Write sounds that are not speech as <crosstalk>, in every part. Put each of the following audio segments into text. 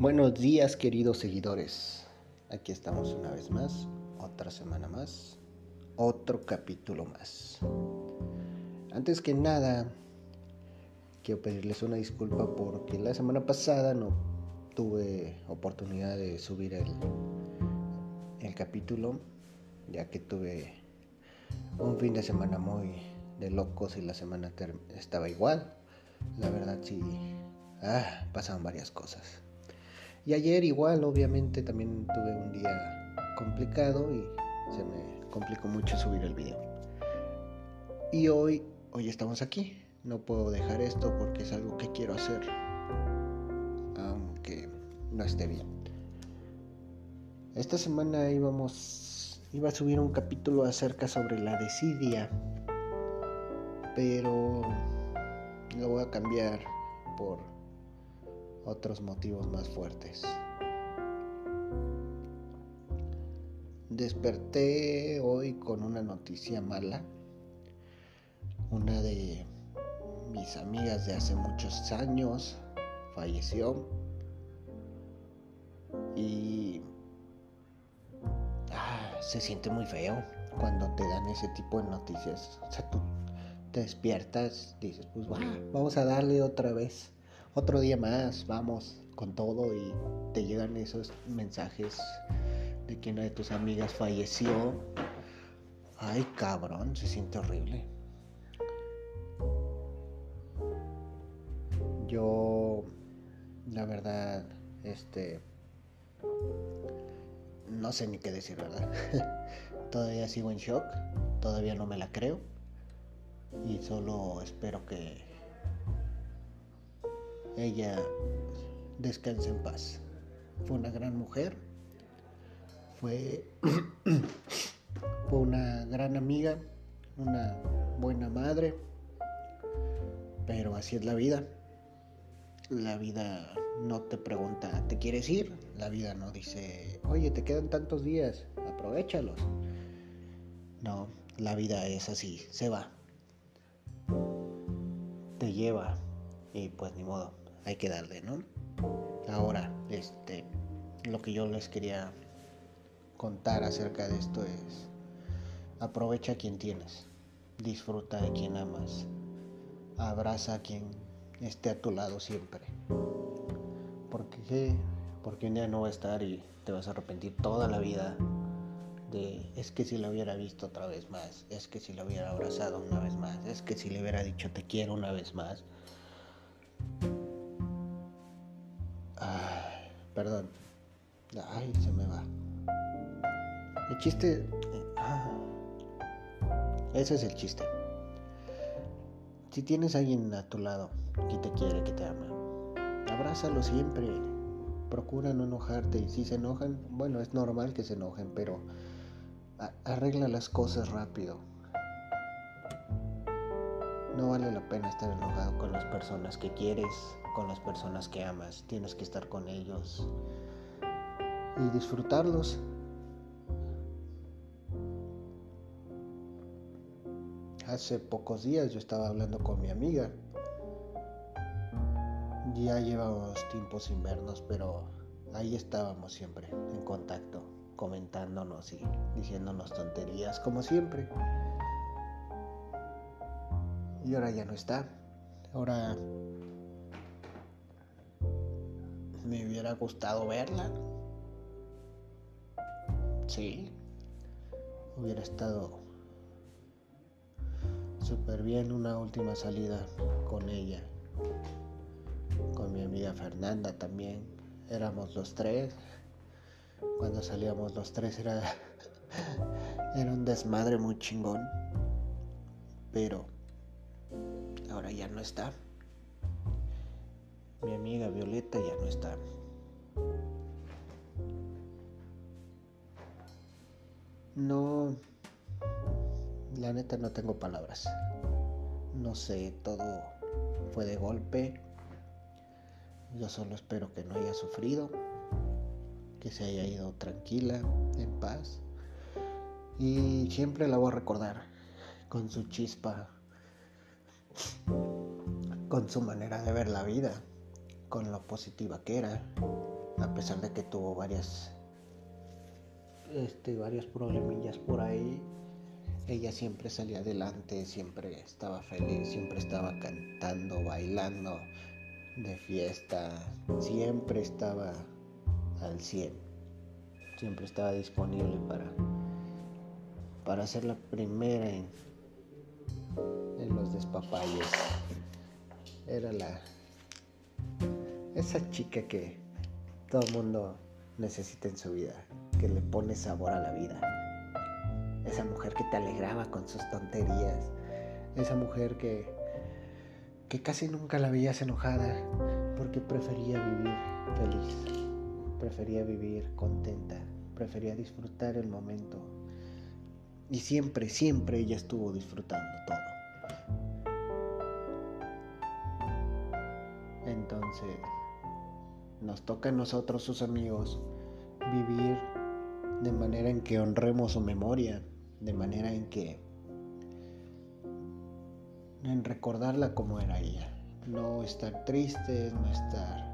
Buenos días queridos seguidores. Aquí estamos una vez más, otra semana más, otro capítulo más. Antes que nada, quiero pedirles una disculpa porque la semana pasada no tuve oportunidad de subir el, el capítulo, ya que tuve un fin de semana muy de locos y la semana estaba igual. La verdad sí, ah, pasaban varias cosas. Y ayer igual, obviamente, también tuve un día complicado y se me complicó mucho subir el video. Y hoy, hoy estamos aquí. No puedo dejar esto porque es algo que quiero hacer, aunque no esté bien. Esta semana íbamos, iba a subir un capítulo acerca sobre la desidia, pero lo voy a cambiar por otros motivos más fuertes. Desperté hoy con una noticia mala. Una de mis amigas de hace muchos años falleció. Y ah, se siente muy feo cuando te dan ese tipo de noticias. O sea, tú te despiertas, dices, pues vamos a darle otra vez otro día más, vamos con todo y te llegan esos mensajes de que una de tus amigas falleció. Ay, cabrón, se siente horrible. Yo, la verdad, este, no sé ni qué decir, ¿verdad? <laughs> todavía sigo en shock, todavía no me la creo y solo espero que ella descanse en paz. Fue una gran mujer, fue, <coughs> fue una gran amiga, una buena madre, pero así es la vida. La vida no te pregunta, ¿te quieres ir? La vida no dice, oye, te quedan tantos días, aprovechalos. No, la vida es así, se va. Te lleva y pues ni modo hay que darle, ¿no? Ahora, este, lo que yo les quería contar acerca de esto es, aprovecha a quien tienes, disfruta de quien amas, abraza a quien esté a tu lado siempre. Porque, porque un día no va a estar y te vas a arrepentir toda la vida de es que si lo hubiera visto otra vez más, es que si lo hubiera abrazado una vez más, es que si le hubiera dicho te quiero una vez más. Perdón. Ay, se me va. El chiste... Ah, ese es el chiste. Si tienes a alguien a tu lado que te quiere, que te ama, abrázalo siempre. Procura no enojarte. Y si se enojan, bueno, es normal que se enojen, pero arregla las cosas rápido. No vale la pena estar enojado con las personas que quieres con las personas que amas, tienes que estar con ellos y disfrutarlos. Hace pocos días yo estaba hablando con mi amiga. Ya llevamos tiempo sin vernos, pero ahí estábamos siempre en contacto, comentándonos y diciéndonos tonterías como siempre. Y ahora ya no está. Ahora me hubiera gustado verla. Sí, hubiera estado súper bien una última salida con ella. Con mi amiga Fernanda también. Éramos los tres. Cuando salíamos los tres era, <laughs> era un desmadre muy chingón. Pero ahora ya no está. Mi amiga Violeta ya no está. No, la neta no tengo palabras. No sé, todo fue de golpe. Yo solo espero que no haya sufrido, que se haya ido tranquila, en paz. Y siempre la voy a recordar con su chispa, con su manera de ver la vida con lo positiva que era a pesar de que tuvo varias este, varios problemillas por ahí, ella siempre salía adelante, siempre estaba feliz, siempre estaba cantando, bailando de fiesta, siempre estaba al 100, siempre estaba disponible para, para ser la primera en, en los despapalles. Era la esa chica que todo el mundo necesita en su vida, que le pone sabor a la vida. Esa mujer que te alegraba con sus tonterías. Esa mujer que, que casi nunca la veías enojada porque prefería vivir feliz, prefería vivir contenta, prefería disfrutar el momento. Y siempre, siempre ella estuvo disfrutando todo. Entonces, nos toca a nosotros, sus amigos, vivir de manera en que honremos su memoria, de manera en que en recordarla como era ella, no estar tristes, no estar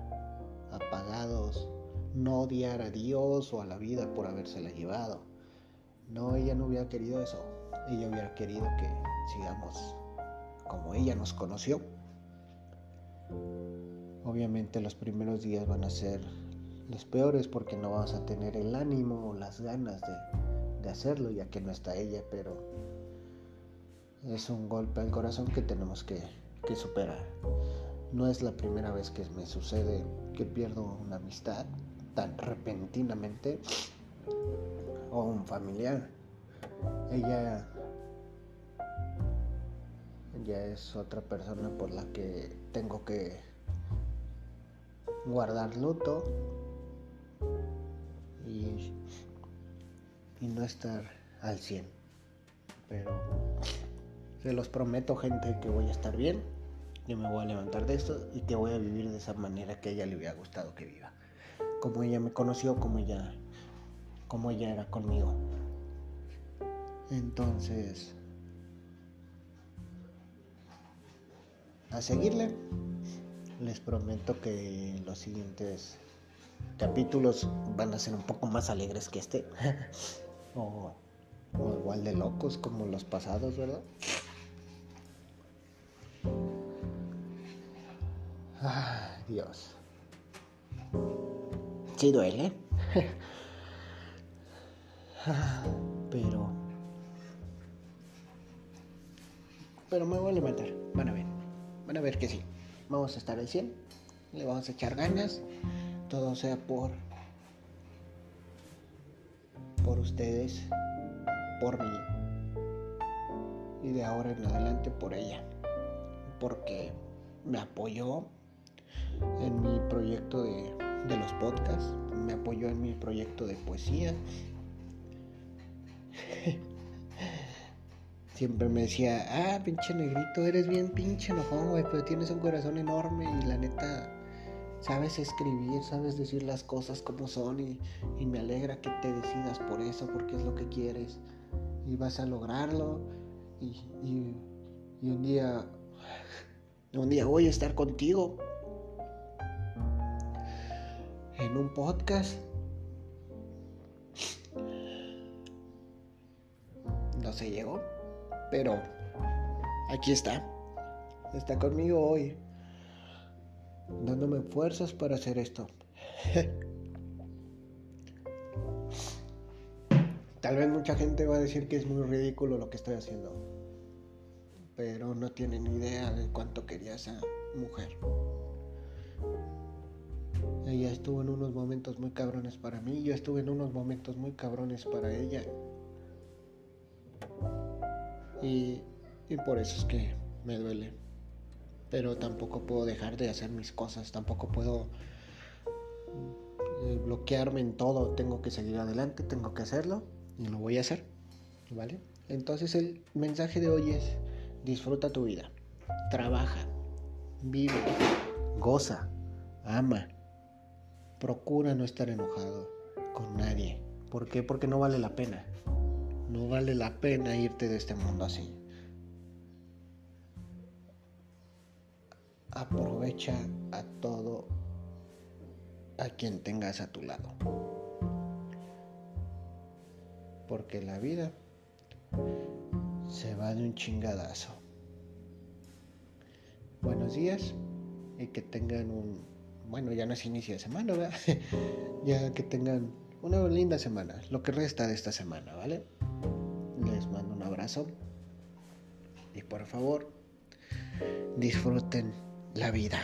apagados, no odiar a Dios o a la vida por habérsela llevado. No, ella no hubiera querido eso. Ella hubiera querido que sigamos como ella nos conoció. Obviamente los primeros días van a ser los peores porque no vas a tener el ánimo o las ganas de, hacerlo ya que no está ella, pero es un golpe al corazón que tenemos que, que superar. No es la primera vez que me sucede que pierdo una amistad tan repentinamente o un familiar. Ella ya es otra persona por la que tengo que guardar luto y, no estar al 100. Pero se los prometo gente que voy a estar bien, yo me voy a levantar de esto y que voy a vivir de esa manera que a ella le hubiera gustado que viva. Como ella me conoció, como ella, como ella era conmigo. Entonces, a seguirle, les prometo que los siguientes capítulos van a ser un poco más alegres que este. <laughs> o, igual de locos como los pasados, ¿verdad? Dios. Sí duele. <laughs> pero... Pero me voy a levantar. Van a ver. Van a ver que sí. Vamos a estar al 100. Le vamos a echar ganas todo sea por por ustedes, por mí y de ahora en adelante por ella, porque me apoyó en mi proyecto de, de los podcasts, me apoyó en mi proyecto de poesía. <laughs> Siempre me decía, ah, pinche negrito, eres bien pinche enojón, güey, pero tienes un corazón enorme y la neta sabes escribir, sabes decir las cosas como son y, me alegra que te decidas por eso, porque es lo que quieres y vas a lograrlo y, un día, un día voy a estar contigo en un podcast. No se llegó, pero aquí está. Está conmigo hoy dándome fuerzas para hacer esto. <laughs> Tal vez mucha gente va a decir que es muy ridículo lo que estoy haciendo, pero no tienen idea de cuánto quería esa mujer. Ella estuvo en unos momentos muy cabrones para mí, yo estuve en unos momentos muy cabrones para ella. Y, por eso es que me duele pero tampoco puedo dejar de hacer mis cosas, tampoco puedo eh, bloquearme en todo, tengo que seguir adelante, tengo que hacerlo y lo voy a hacer, ¿vale? Entonces el mensaje de hoy es, disfruta tu vida, trabaja, vive, goza, ama, procura no estar enojado con nadie. ¿Por qué? Porque no vale la pena. No vale la pena irte de este mundo así. aprovecha a todo a quien tengas a tu lado. Porque la vida se va de un chingadazo. Buenos días y que tengan un, bueno, ya no es inicio de semana, ¿verdad? <laughs> ya que tengan una linda semana, lo que resta de esta semana, ¿vale? Les mando un abrazo y por favor, disfruten la vida.